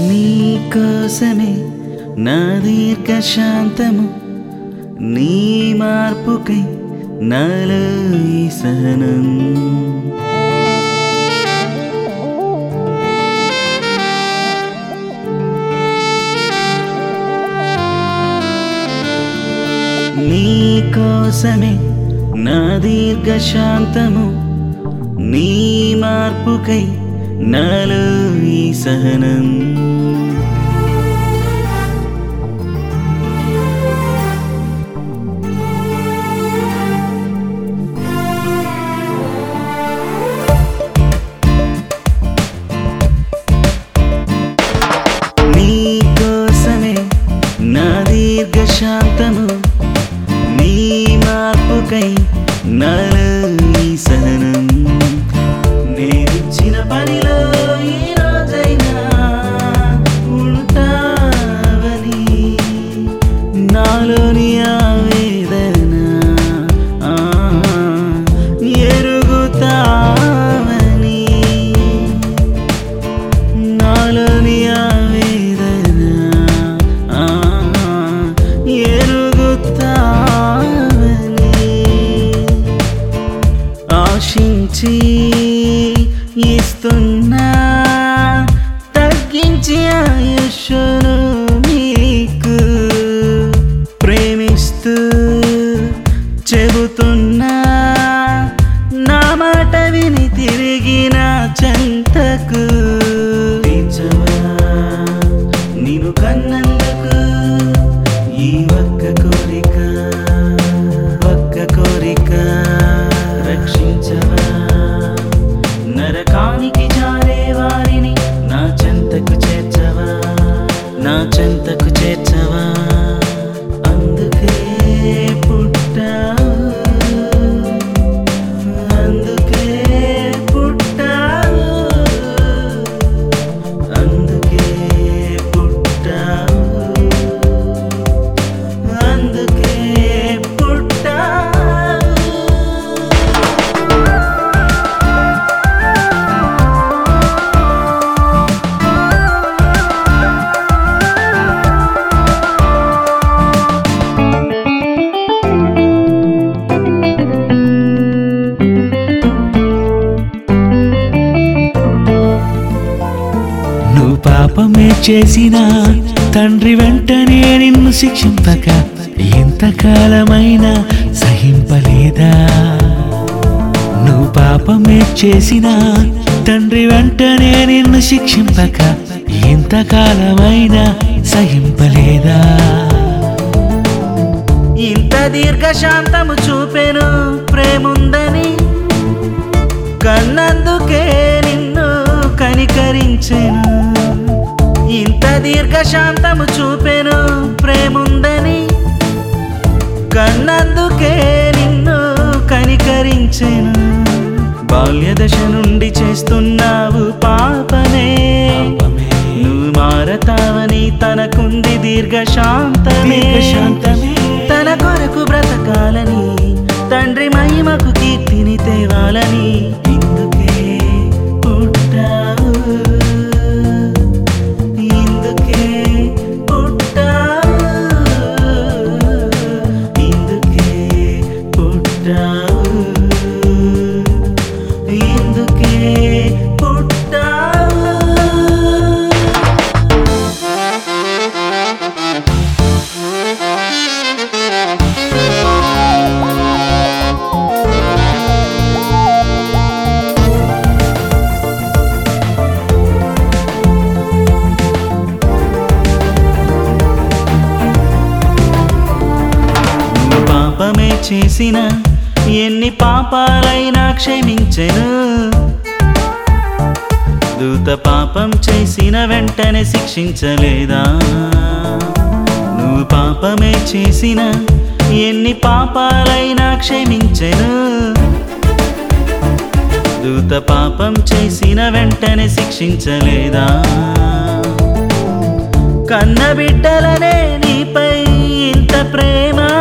నీకోసమే నా దీర్ఘ శాంతము నీ మార్పుకై నాలో ఈసనం నీకోసమే నా దీర్ఘ శాంతము నీ మార్పుకై నాలో ఈ సహనం. నీ దీర్ఘశాంతము నీ మార్పుకై నలు తగ్గించి ఇస్తున్నా. తగ్గించి ఆయుష్ను మీకు ప్రేమిస్తూ చెబుతున్నా. నా మాట విని తిరిగిన చెంతకు. తీర్చవా నీవు చేసినా తండ్రి వెంటనే నిన్ను శిక్షింపక ఎంతకాలమైనా సహింపలేదా? నువ్వు పాపమే చేసినా తండ్రి వెంటనే నిన్ను శిక్షింపక ఎంతకాలమైనా సహింపలేదా? ఇంత దీర్ఘశాంతము చూపెను ప్రేముందని కన్నందుకే నిన్ను కనికరించెను. దీర్ఘశాంతము చూపెను ప్రేముందని కన్నందుకే నిన్ను కనికరించెను. బాల్యదశ నుండి చేస్తున్నావు పాపమే. నువ్వు మారతావని తనకుంది దీర్ఘశాంతమే. చేసిన ఎన్ని పాపాలైనా క్షమించెను. దూత పాపం చేసిన వెంటనే శిక్షించలేదా? నువ్వు పాపమే చేసిన ఎన్ని పాపాలైనా క్షమించెను. దూత పాపం చేసిన వెంటనే శిక్షించలేదా? కన్నబిడ్డలనే నీపై ఇంత ప్రేమ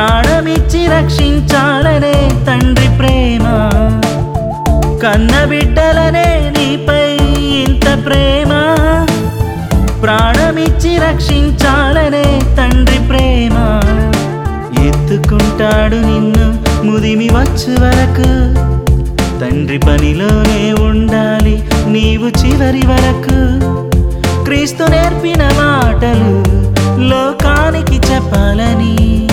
ప్రాణమిచ్చి రక్షించాలనే తండ్రి ప్రేమ. కన్నబిడ్డలనే నీపై ఇంత ప్రేమ. ప్రాణమిచ్చి రక్షించాలనే తండ్రి ప్రేమ. ఎత్తుకుంటాడు నిన్ను ముదిమి వచ్చు వరకు. తండ్రి పనిలోనే ఉండాలి నీవు చివరి వరకు. క్రీస్తు నేర్పిన మాటలు లోకానికి చెప్పాలని